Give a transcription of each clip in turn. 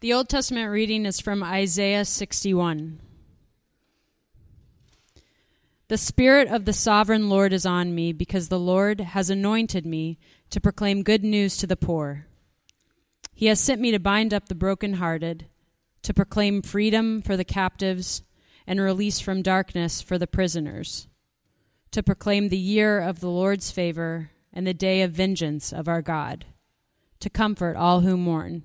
The Old Testament reading is from Isaiah 61. The Spirit of the Sovereign Lord is on me, because the Lord has anointed me to proclaim good news to the poor. He has sent me to bind up the brokenhearted, to proclaim freedom for the captives, and release from darkness for the prisoners, to proclaim the year of the Lord's favor and the day of vengeance of our God, to comfort all who mourn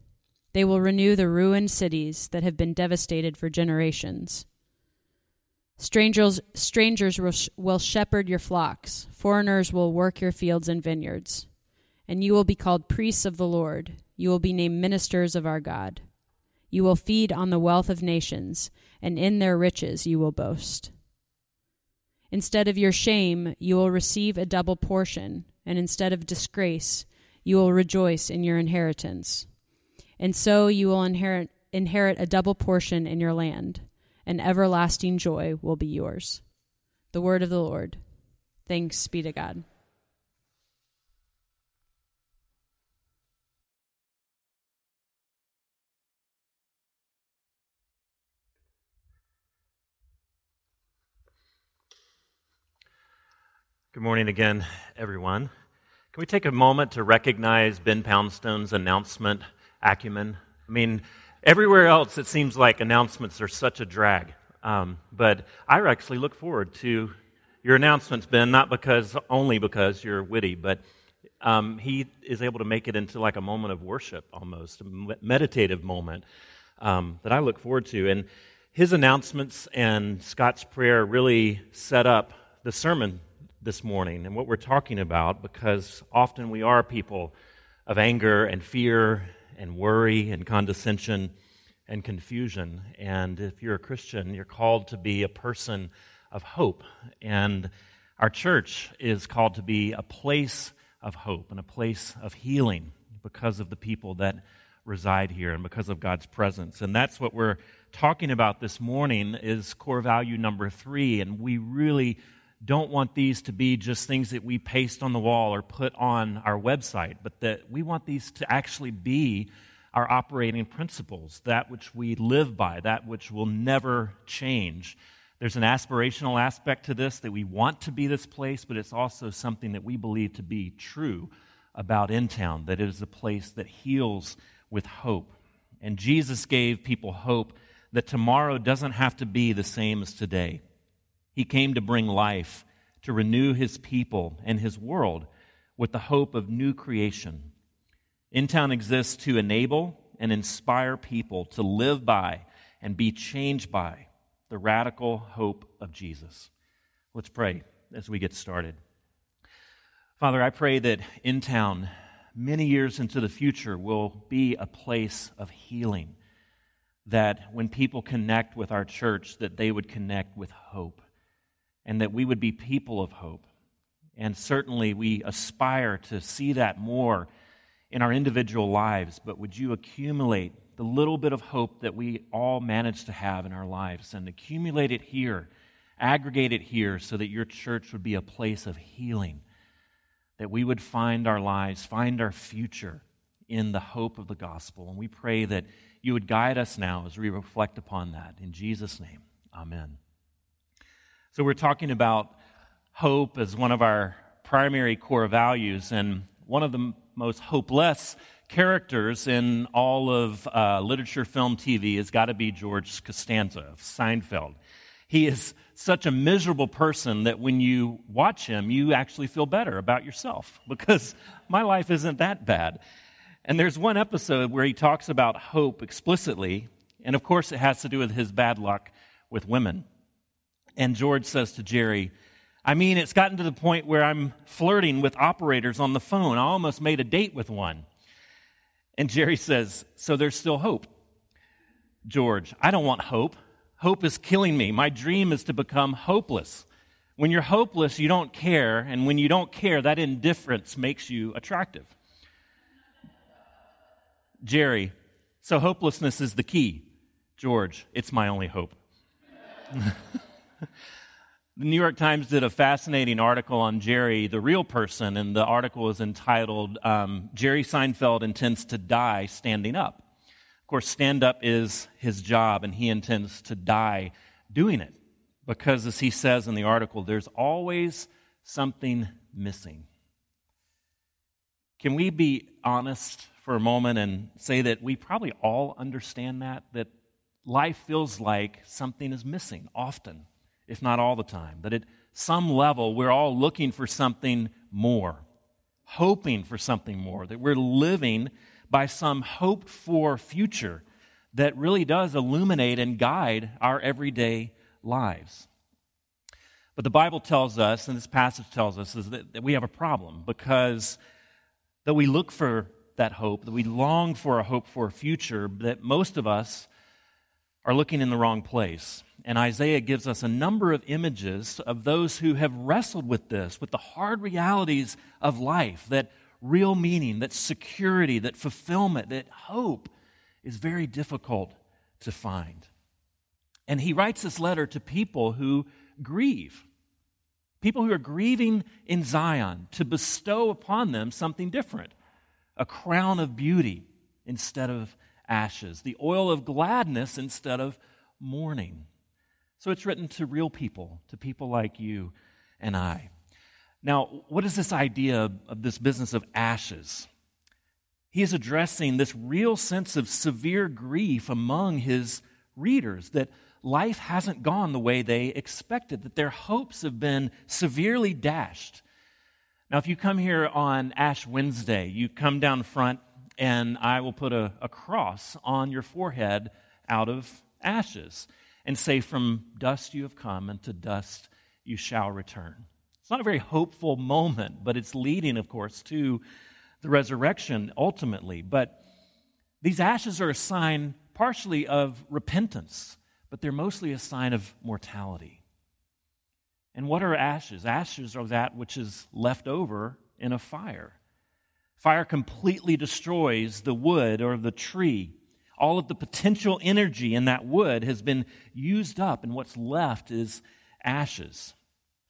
they will renew the ruined cities that have been devastated for generations. Strangers, strangers will, will shepherd your flocks, foreigners will work your fields and vineyards. And you will be called priests of the Lord, you will be named ministers of our God. You will feed on the wealth of nations, and in their riches you will boast. Instead of your shame, you will receive a double portion, and instead of disgrace, you will rejoice in your inheritance and so you will inherit inherit a double portion in your land, and everlasting joy will be yours. The word of the Lord. Thanks be to God. Good morning again, everyone. Can we take a moment to recognize Ben Poundstone's announcement acumen. I mean, everywhere else it seems like announcements are such a drag. Um, but I actually look forward to your announcements, Ben, not because only because you're witty, but um, he is able to make it into like a moment of worship almost, a meditative moment um, that I look forward to. And his announcements and Scott's prayer really set up the sermon this morning and what we're talking about because often we are people of anger and fear and worry and condescension and confusion. And if you're a Christian, you're called to be a person of hope. And our church is called to be a place of hope and a place of healing because of the people that reside here and because of God's presence. And that's what we're talking about this morning is core value number 3 and we really don't want these to be just things that we paste on the wall or put on our website, but that we want these to actually be our operating principles, that which we live by, that which will never change. There's an aspirational aspect to this that we want to be this place, but it's also something that we believe to be true about InTown, that it is a place that heals with hope. And Jesus gave people hope that tomorrow doesn't have to be the same as today. He came to bring life, to renew his people and his world with the hope of new creation. InTown exists to enable and inspire people to live by and be changed by the radical hope of Jesus. Let's pray as we get started. Father, I pray that InTown, many years into the future, will be a place of healing. That when people connect with our church, that they would connect with hope and that we would be people of hope. And certainly we aspire to see that more in our individual lives, but would you accumulate the little bit of hope that we all manage to have in our lives and accumulate it here, aggregate it here, so that your church would be a place of healing, that we would find our lives, find our future in the hope of the gospel. And we pray that you would guide us now as we reflect upon that. In Jesus' name, amen. So, we're talking about hope as one of our primary core values, and one of the most hopeless characters in all of uh, literature, film, TV has got to be George Costanza of Seinfeld. He is such a miserable person that when you watch him, you actually feel better about yourself because my life isn't that bad. And there's one episode where he talks about hope explicitly, and of course, it has to do with his bad luck with women. And George says to Jerry, I mean, it's gotten to the point where I'm flirting with operators on the phone. I almost made a date with one. And Jerry says, So there's still hope. George, I don't want hope. Hope is killing me. My dream is to become hopeless. When you're hopeless, you don't care, and when you don't care, that indifference makes you attractive. Jerry, so hopelessness is the key. George, it's my only hope. the New York Times did a fascinating article on Jerry, the real person, and the article was entitled um, Jerry Seinfeld Intends to Die Standing Up. Of course, stand up is his job, and he intends to die doing it. Because, as he says in the article, there's always something missing. Can we be honest for a moment and say that we probably all understand that? That life feels like something is missing often, if not all the time. That at some level, we're all looking for something more, hoping for something more, that we're living by some hoped for future that really does illuminate and guide our everyday lives. But the Bible tells us, and this passage tells us, is that, that we have a problem because that we look for that hope, that we long for a hope for a future, that most of us are looking in the wrong place. And Isaiah gives us a number of images of those who have wrestled with this, with the hard realities of life, that real meaning, that security, that fulfillment, that hope is very difficult to find. And he writes this letter to people who grieve, people who are grieving in Zion, to bestow upon them something different a crown of beauty instead of ashes, the oil of gladness instead of mourning. So it's written to real people, to people like you and I. Now, what is this idea of this business of ashes? He is addressing this real sense of severe grief among his readers that life hasn't gone the way they expected, that their hopes have been severely dashed. Now, if you come here on Ash Wednesday, you come down front and I will put a, a cross on your forehead out of ashes and say, From dust you have come, and to dust you shall return. It's not a very hopeful moment, but it's leading, of course, to the resurrection ultimately. But these ashes are a sign partially of repentance, but they're mostly a sign of mortality. And what are ashes? Ashes are that which is left over in a fire. Fire completely destroys the wood or the tree. All of the potential energy in that wood has been used up, and what's left is ashes.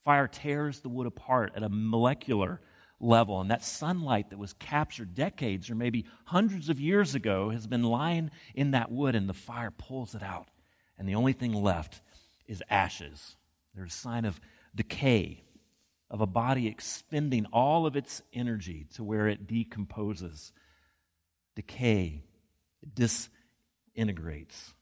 Fire tears the wood apart at a molecular level, and that sunlight that was captured decades or maybe hundreds of years ago has been lying in that wood, and the fire pulls it out. And the only thing left is ashes. There's a sign of decay of a body expending all of its energy to where it decomposes, decay, it disintegrates.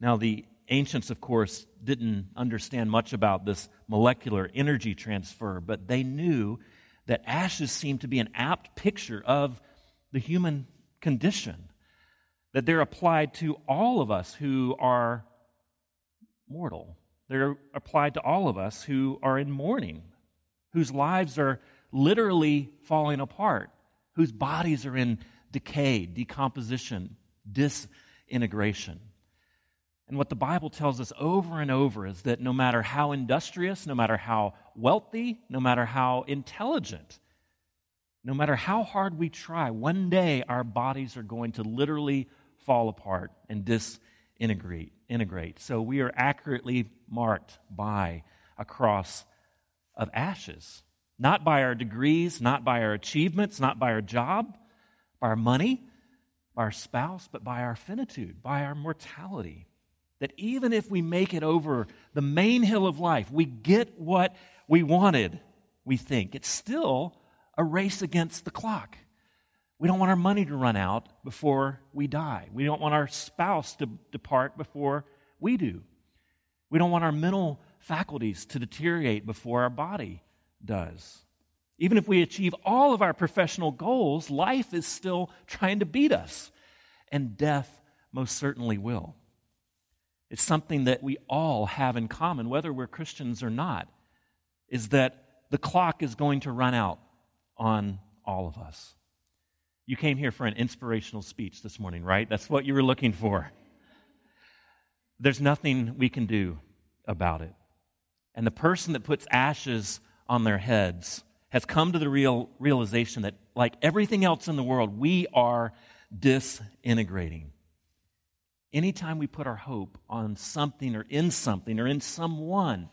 Now, the ancients, of course, didn't understand much about this molecular energy transfer, but they knew that ashes seemed to be an apt picture of the human condition, that they're applied to all of us who are mortal. They're applied to all of us who are in mourning, whose lives are literally falling apart, whose bodies are in decay, decomposition, disintegration. And what the Bible tells us over and over is that no matter how industrious, no matter how wealthy, no matter how intelligent, no matter how hard we try, one day our bodies are going to literally fall apart and disintegrate. Integrate. So we are accurately marked by a cross of ashes. Not by our degrees, not by our achievements, not by our job, by our money, our spouse, but by our finitude, by our mortality. That even if we make it over the main hill of life, we get what we wanted, we think. It's still a race against the clock. We don't want our money to run out before we die. We don't want our spouse to depart before we do. We don't want our mental faculties to deteriorate before our body does. Even if we achieve all of our professional goals, life is still trying to beat us, and death most certainly will. It's something that we all have in common, whether we're Christians or not, is that the clock is going to run out on all of us. You came here for an inspirational speech this morning, right? That's what you were looking for. there's nothing we can do about it. And the person that puts ashes on their heads has come to the real realization that, like everything else in the world, we are disintegrating. Anytime we put our hope on something or in something or in someone,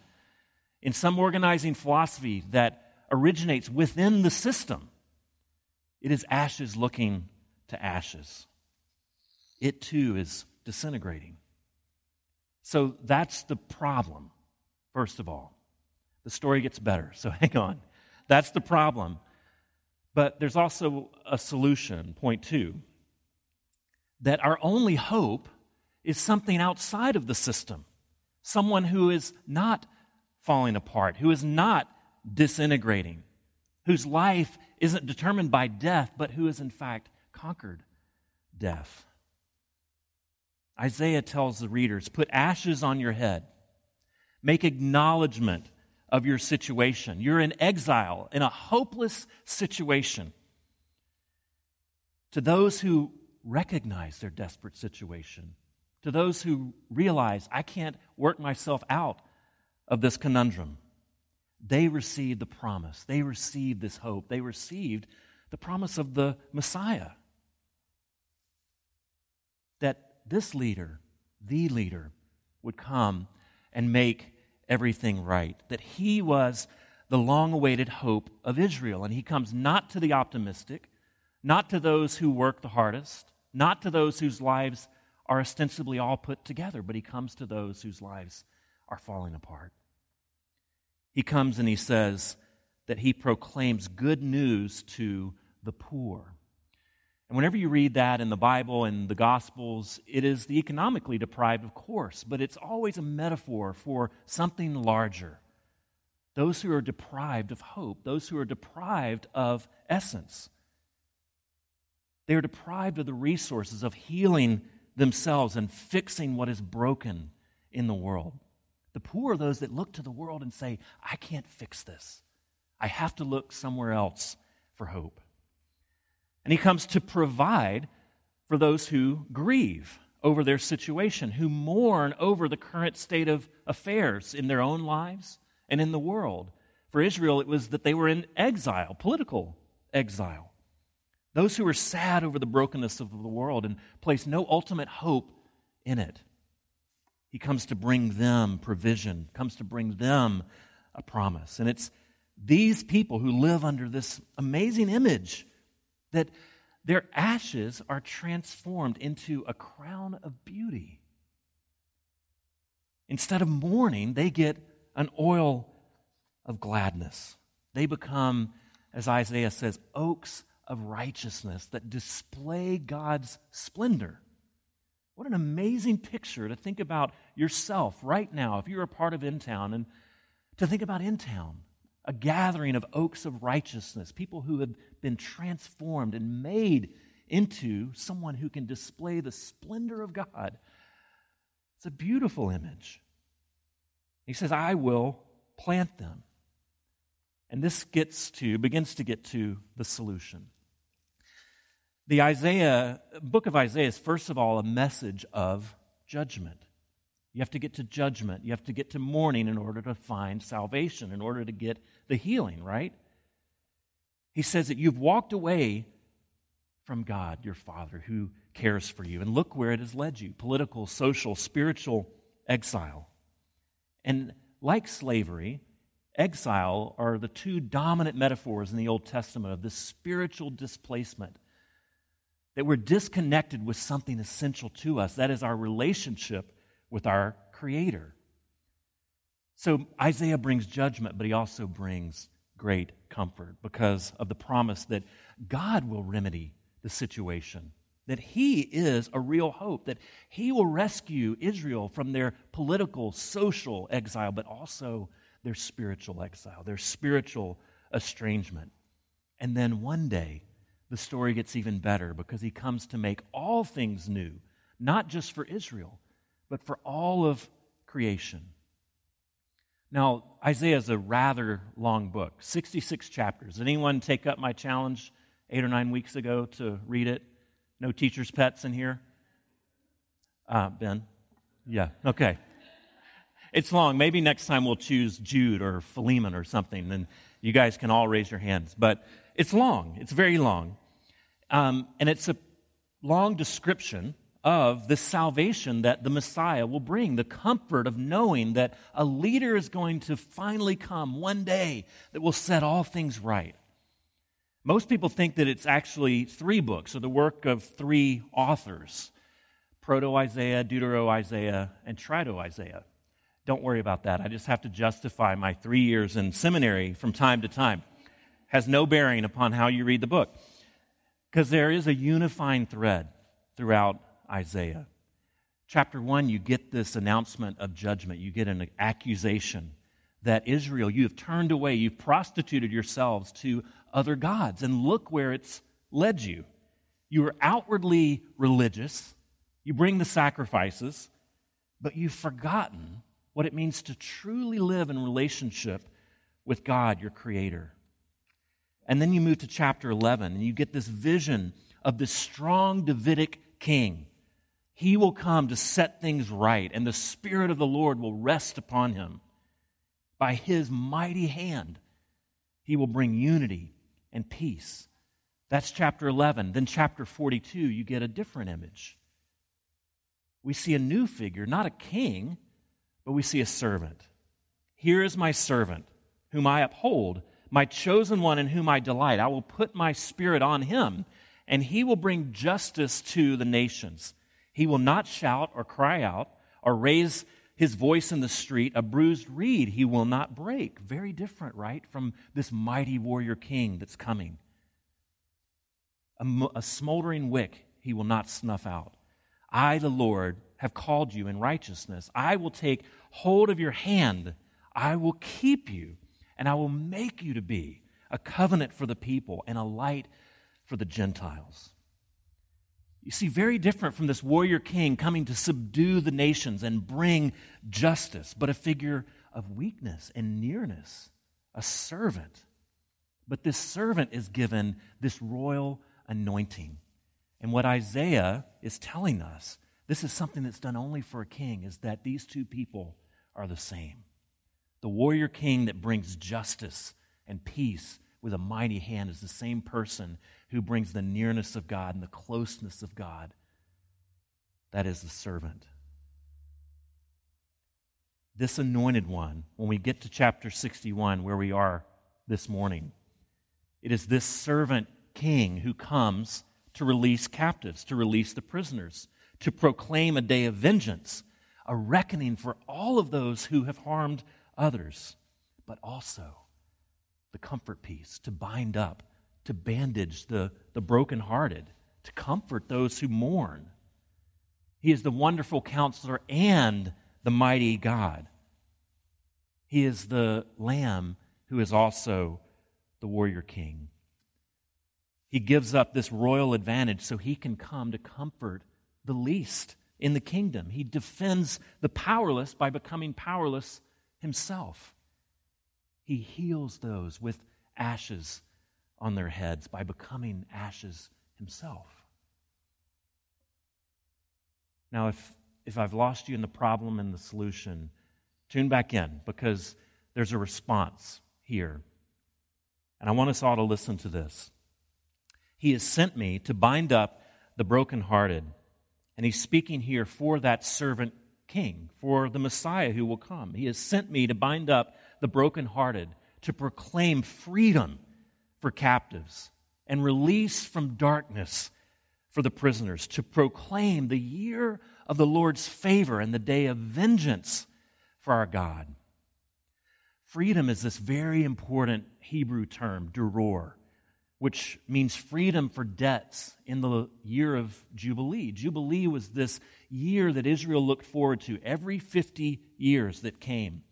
in some organizing philosophy that originates within the system, it is ashes looking to ashes. It too is disintegrating. So that's the problem, first of all. The story gets better, so hang on. That's the problem. But there's also a solution, point two, that our only hope is something outside of the system, someone who is not falling apart, who is not disintegrating, whose life isn't determined by death, but who has in fact conquered death. Isaiah tells the readers put ashes on your head, make acknowledgement of your situation. You're in exile, in a hopeless situation. To those who recognize their desperate situation, to those who realize, I can't work myself out of this conundrum, they received the promise. They received this hope. They received the promise of the Messiah. That this leader, the leader, would come and make everything right. That he was the long awaited hope of Israel. And he comes not to the optimistic, not to those who work the hardest, not to those whose lives are ostensibly all put together, but he comes to those whose lives are falling apart. He comes and he says that he proclaims good news to the poor. And whenever you read that in the Bible and the Gospels, it is the economically deprived, of course, but it's always a metaphor for something larger. Those who are deprived of hope, those who are deprived of essence. They are deprived of the resources of healing themselves and fixing what is broken in the world. The poor are those that look to the world and say, I can't fix this. I have to look somewhere else for hope. And he comes to provide for those who grieve over their situation, who mourn over the current state of affairs in their own lives and in the world. For Israel, it was that they were in exile, political exile. Those who are sad over the brokenness of the world and place no ultimate hope in it. He comes to bring them provision, comes to bring them a promise. And it's these people who live under this amazing image that their ashes are transformed into a crown of beauty. Instead of mourning, they get an oil of gladness. They become, as Isaiah says, oaks of righteousness that display God's splendor. What an amazing picture to think about yourself right now, if you're a part of InTown, and to think about InTown a gathering of oaks of righteousness, people who have been transformed and made into someone who can display the splendor of God. It's a beautiful image. He says, I will plant them. And this gets to, begins to get to the solution. The Isaiah, book of Isaiah is first of all a message of judgment. You have to get to judgment. You have to get to mourning in order to find salvation, in order to get the healing, right? He says that you've walked away from God, your Father, who cares for you. And look where it has led you political, social, spiritual exile. And like slavery, exile are the two dominant metaphors in the Old Testament of this spiritual displacement. That we're disconnected with something essential to us. That is our relationship with our Creator. So Isaiah brings judgment, but he also brings great comfort because of the promise that God will remedy the situation, that he is a real hope, that he will rescue Israel from their political, social exile, but also their spiritual exile, their spiritual estrangement. And then one day, the story gets even better because he comes to make all things new, not just for Israel, but for all of creation. Now, Isaiah is a rather long book, 66 chapters. Anyone take up my challenge eight or nine weeks ago to read it? No teacher's pets in here? Uh, ben? Yeah, okay. It's long. Maybe next time we'll choose Jude or Philemon or something, and you guys can all raise your hands. But it's long, it's very long. Um, and it's a long description of the salvation that the Messiah will bring, the comfort of knowing that a leader is going to finally come one day that will set all things right. Most people think that it's actually three books or the work of three authors Proto Isaiah, Deutero Isaiah, and Trito Isaiah. Don't worry about that. I just have to justify my three years in seminary from time to time. Has no bearing upon how you read the book. Because there is a unifying thread throughout Isaiah. Chapter 1, you get this announcement of judgment. You get an accusation that Israel, you have turned away, you've prostituted yourselves to other gods, and look where it's led you. You are outwardly religious, you bring the sacrifices, but you've forgotten what it means to truly live in relationship with God, your Creator. And then you move to chapter 11, and you get this vision of this strong Davidic king. He will come to set things right, and the Spirit of the Lord will rest upon him. By his mighty hand, he will bring unity and peace. That's chapter 11. Then, chapter 42, you get a different image. We see a new figure, not a king, but we see a servant. Here is my servant, whom I uphold, my chosen one in whom I delight. I will put my spirit on him, and he will bring justice to the nations. He will not shout or cry out or raise his voice in the street. A bruised reed he will not break. Very different, right, from this mighty warrior king that's coming. A, smoldering wick he will not snuff out. I, the Lord, have called you in righteousness. I will take hold of your hand. I will keep you, and I will make you to be a covenant for the people and a light for the Gentiles. You see, very different from this warrior king coming to subdue the nations and bring justice, but a figure of weakness and nearness, a servant. But this servant is given this royal anointing. And what Isaiah is telling us this is something that's done only for a king, is that these two people are the same. The warrior king that brings justice and peace with a mighty hand is the same person who brings the nearness of God and the closeness of God. That is the servant. This anointed one, when we get to chapter 61, where we are this morning, it is this servant king who comes to release captives, to release the prisoners to proclaim a day of vengeance, a reckoning for all of those who have harmed others, but also the comfort piece to bind up, to bandage the, the brokenhearted, to comfort those who mourn. He is the wonderful counselor and the mighty God. He is the lamb who is also the warrior king. He gives up this royal advantage so he can come to comfort the least in the kingdom. He defends the powerless by becoming powerless himself. He heals those with ashes on their heads by becoming ashes himself. Now, if, if I've lost you in the problem and the solution, tune back in because there's a response here. And I want us all to listen to this. He has sent me to bind up the brokenhearted and he's speaking here for that servant king, for the Messiah who will come. He has sent me to bind up the brokenhearted, to proclaim freedom for captives and release from darkness for the prisoners, to proclaim the year of the Lord's favor and the day of vengeance for our God. Freedom is this very important Hebrew term, deror which means freedom for debts in the year of Jubilee. Jubilee was this year that Israel looked forward to every 50 years that came.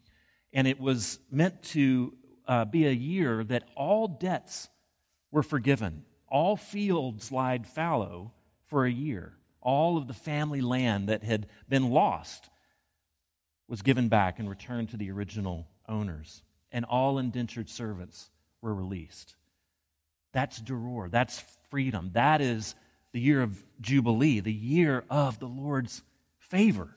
And it was meant to uh, be a year that all debts were forgiven, all fields lied fallow for a year. All of the family land that had been lost was given back and returned to the original owners, and all indentured servants were released. That's Deror. That's freedom. That is the year of Jubilee, the year of the Lord's favor.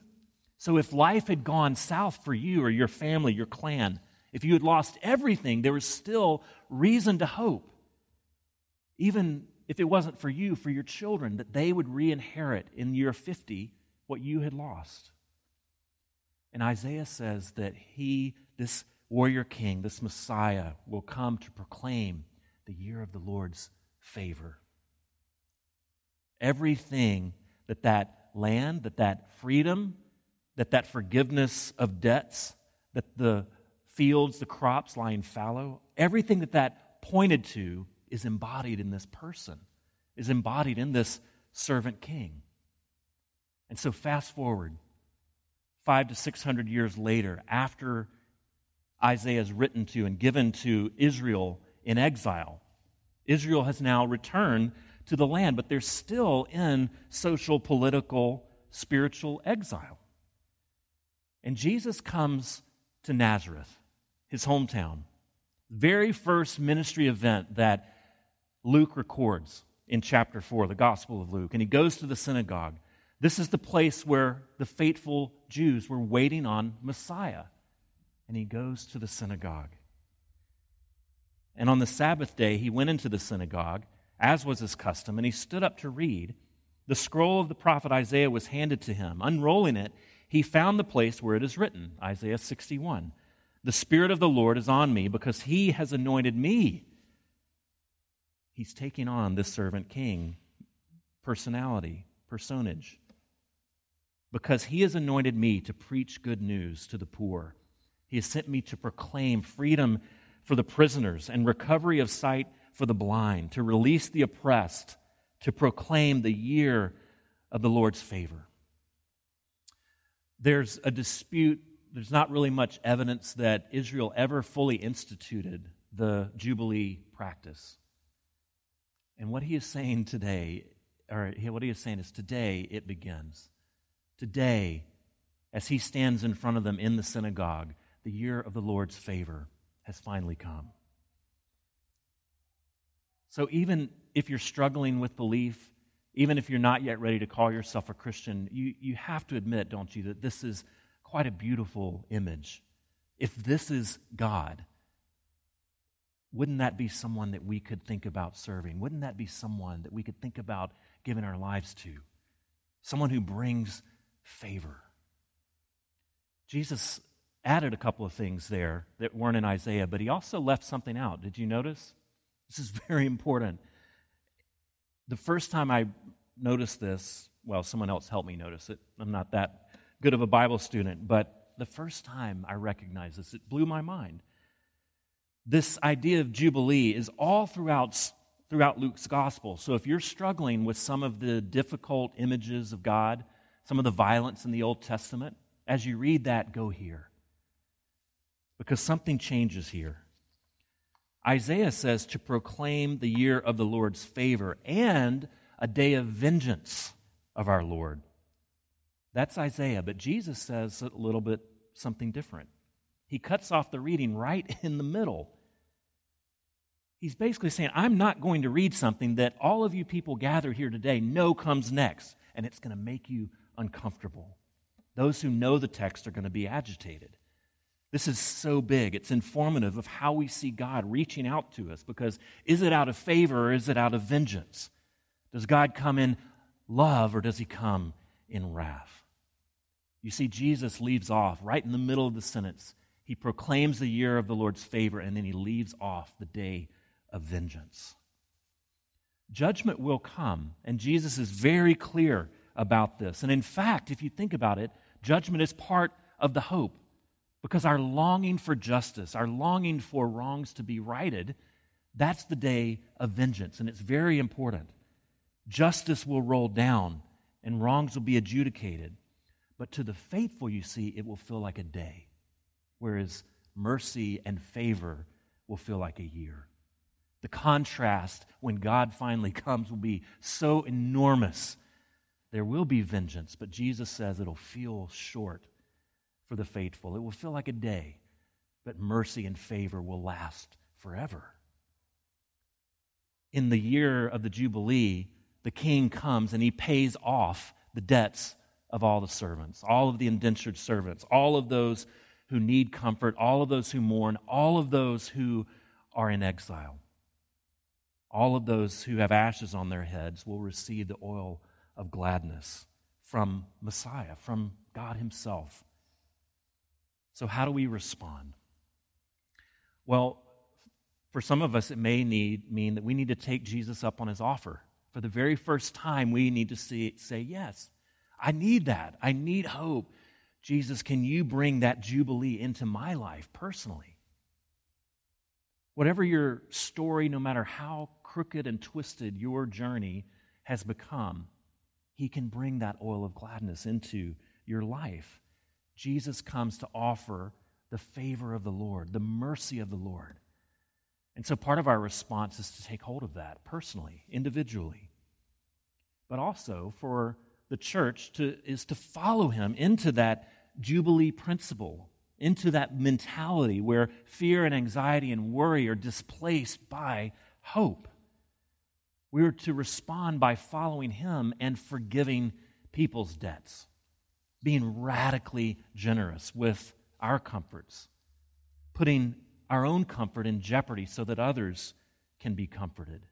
So if life had gone south for you or your family, your clan, if you had lost everything, there was still reason to hope. Even if it wasn't for you, for your children, that they would re inherit in year 50 what you had lost. And Isaiah says that he, this warrior king, this Messiah, will come to proclaim the year of the Lord's favor. Everything that that land, that that freedom, that that forgiveness of debts, that the fields, the crops lying fallow, everything that that pointed to is embodied in this person, is embodied in this servant king. And so, fast forward five to six hundred years later, after Isaiah is written to and given to Israel in exile, Israel has now returned to the land, but they're still in social, political, spiritual exile. And Jesus comes to Nazareth, his hometown. Very first ministry event that Luke records in chapter 4, the Gospel of Luke. And he goes to the synagogue. This is the place where the faithful Jews were waiting on Messiah. And he goes to the synagogue. And on the Sabbath day, he went into the synagogue, as was his custom, and he stood up to read. The scroll of the prophet Isaiah was handed to him. Unrolling it, he found the place where it is written Isaiah 61. The Spirit of the Lord is on me because he has anointed me he's taking on this servant king personality, personage. Because he has anointed me to preach good news to the poor. He has sent me to proclaim freedom for the prisoners and recovery of sight for the blind, to release the oppressed, to proclaim the year of the Lord's favor. There's a dispute, there's not really much evidence that Israel ever fully instituted the Jubilee practice. And what he is saying today, or what he is saying is today it begins. Today, as he stands in front of them in the synagogue, the year of the Lord's favor has finally come. So even if you're struggling with belief, even if you're not yet ready to call yourself a Christian, you, you have to admit, don't you, that this is quite a beautiful image. If this is God, wouldn't that be someone that we could think about serving? Wouldn't that be someone that we could think about giving our lives to? Someone who brings favor. Jesus added a couple of things there that weren't in Isaiah, but he also left something out. Did you notice? This is very important. The first time I noticed this, well, someone else helped me notice it. I'm not that good of a Bible student, but the first time I recognized this, it blew my mind this idea of Jubilee is all throughout, throughout Luke's gospel. So if you're struggling with some of the difficult images of God, some of the violence in the Old Testament, as you read that, go here. Because something changes here. Isaiah says to proclaim the year of the Lord's favor and a day of vengeance of our Lord. That's Isaiah, but Jesus says a little bit something different. He cuts off the reading right in the middle. He's basically saying, I'm not going to read something that all of you people gathered here today know comes next, and it's going to make you uncomfortable. Those who know the text are going to be agitated. This is so big. It's informative of how we see God reaching out to us because is it out of favor or is it out of vengeance? Does God come in love or does he come in wrath? You see, Jesus leaves off right in the middle of the sentence he proclaims the year of the Lord's favor, and then he leaves off the day of vengeance. Judgment will come, and Jesus is very clear about this. And in fact, if you think about it, judgment is part of the hope because our longing for justice, our longing for wrongs to be righted, that's the day of vengeance, and it's very important. Justice will roll down and wrongs will be adjudicated. But to the faithful, you see, it will feel like a day whereas mercy and favor will feel like a year. The contrast when God finally comes will be so enormous. There will be vengeance, but Jesus says it'll feel short for the faithful. It will feel like a day, but mercy and favor will last forever. In the year of the Jubilee, the king comes and he pays off the debts of all the servants, all of the indentured servants, all of those who need comfort, all of those who mourn, all of those who are in exile. All of those who have ashes on their heads will receive the oil of gladness from Messiah, from God Himself. So, how do we respond? Well, for some of us, it may need, mean that we need to take Jesus up on His offer. For the very first time, we need to see, say, Yes, I need that. I need hope. Jesus, can you bring that Jubilee into my life personally? Whatever your story, no matter how crooked and twisted your journey has become, He can bring that oil of gladness into your life. Jesus comes to offer the favor of the Lord, the mercy of the Lord. And so part of our response is to take hold of that personally, individually. But also for the church to, is to follow him into that Jubilee principle, into that mentality where fear and anxiety and worry are displaced by hope. We are to respond by following him and forgiving people's debts, being radically generous with our comforts, putting our own comfort in jeopardy so that others can be comforted.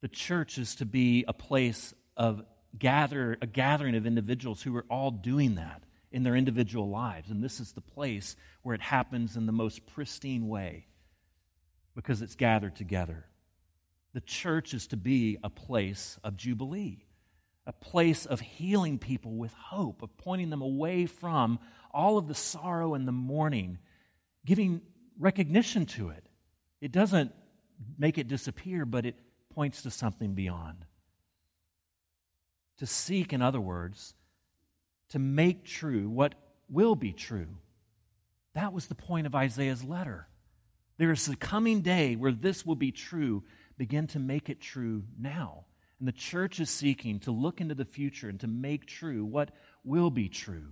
The church is to be a place of gather, a gathering of individuals who are all doing that in their individual lives. And this is the place where it happens in the most pristine way because it's gathered together. The church is to be a place of jubilee, a place of healing people with hope, of pointing them away from all of the sorrow and the mourning, giving recognition to it. It doesn't make it disappear, but it points to something beyond to seek, in other words, to make true what will be true. That was the point of Isaiah's letter. There is a coming day where this will be true. Begin to make it true now. And the church is seeking to look into the future and to make true what will be true.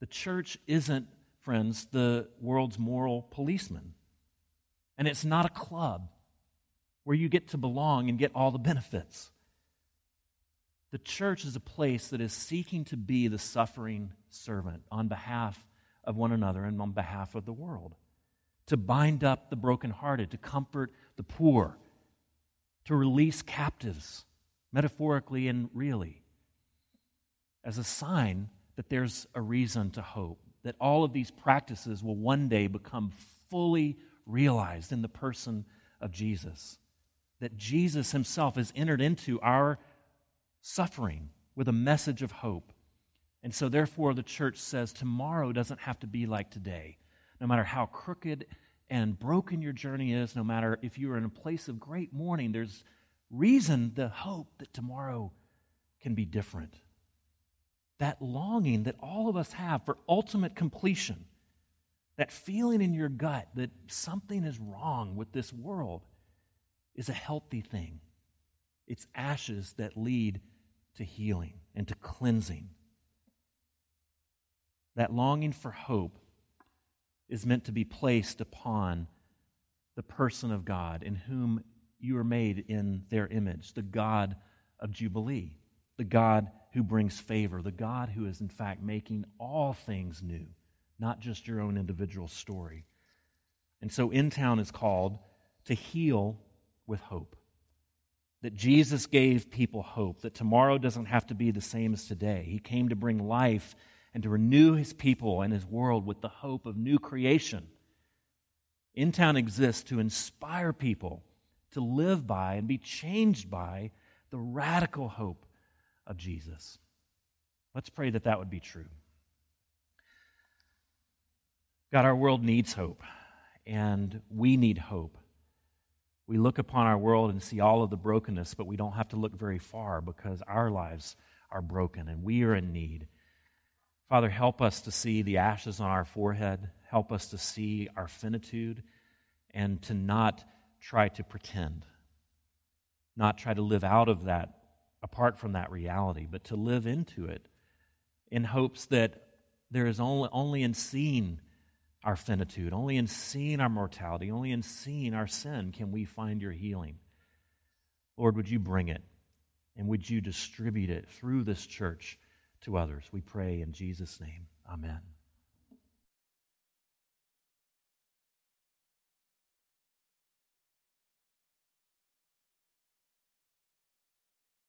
The church isn't, friends, the world's moral policeman. And it's not a club where you get to belong and get all the benefits. The church is a place that is seeking to be the suffering servant on behalf of one another and on behalf of the world, to bind up the brokenhearted, to comfort the poor, to release captives, metaphorically and really, as a sign that there's a reason to hope, that all of these practices will one day become fully realized in the person of Jesus, that Jesus himself has entered into our suffering with a message of hope. And so, therefore, the church says tomorrow doesn't have to be like today. No matter how crooked and broken your journey is, no matter if you're in a place of great mourning, there's reason the hope that tomorrow can be different. That longing that all of us have for ultimate completion, that feeling in your gut that something is wrong with this world, is a healthy thing. It's ashes that lead to healing and to cleansing. That longing for hope is meant to be placed upon the person of God in whom you are made in their image, the God of Jubilee, the God who brings favor, the God who is, in fact, making all things new, not just your own individual story. And so, InTown is called to heal with hope that Jesus gave people hope, that tomorrow doesn't have to be the same as today. He came to bring life and to renew his people and his world with the hope of new creation. InTown exists to inspire people to live by and be changed by the radical hope of Jesus. Let's pray that that would be true. God, our world needs hope, and we need hope. We look upon our world and see all of the brokenness, but we don't have to look very far because our lives are broken and we are in need. Father, help us to see the ashes on our forehead. Help us to see our finitude and to not try to pretend, not try to live out of that, apart from that reality, but to live into it in hopes that there is only, only in seeing our finitude. Only in seeing our mortality, only in seeing our sin can we find your healing. Lord, would you bring it? And would you distribute it through this church to others? We pray in Jesus' name. Amen.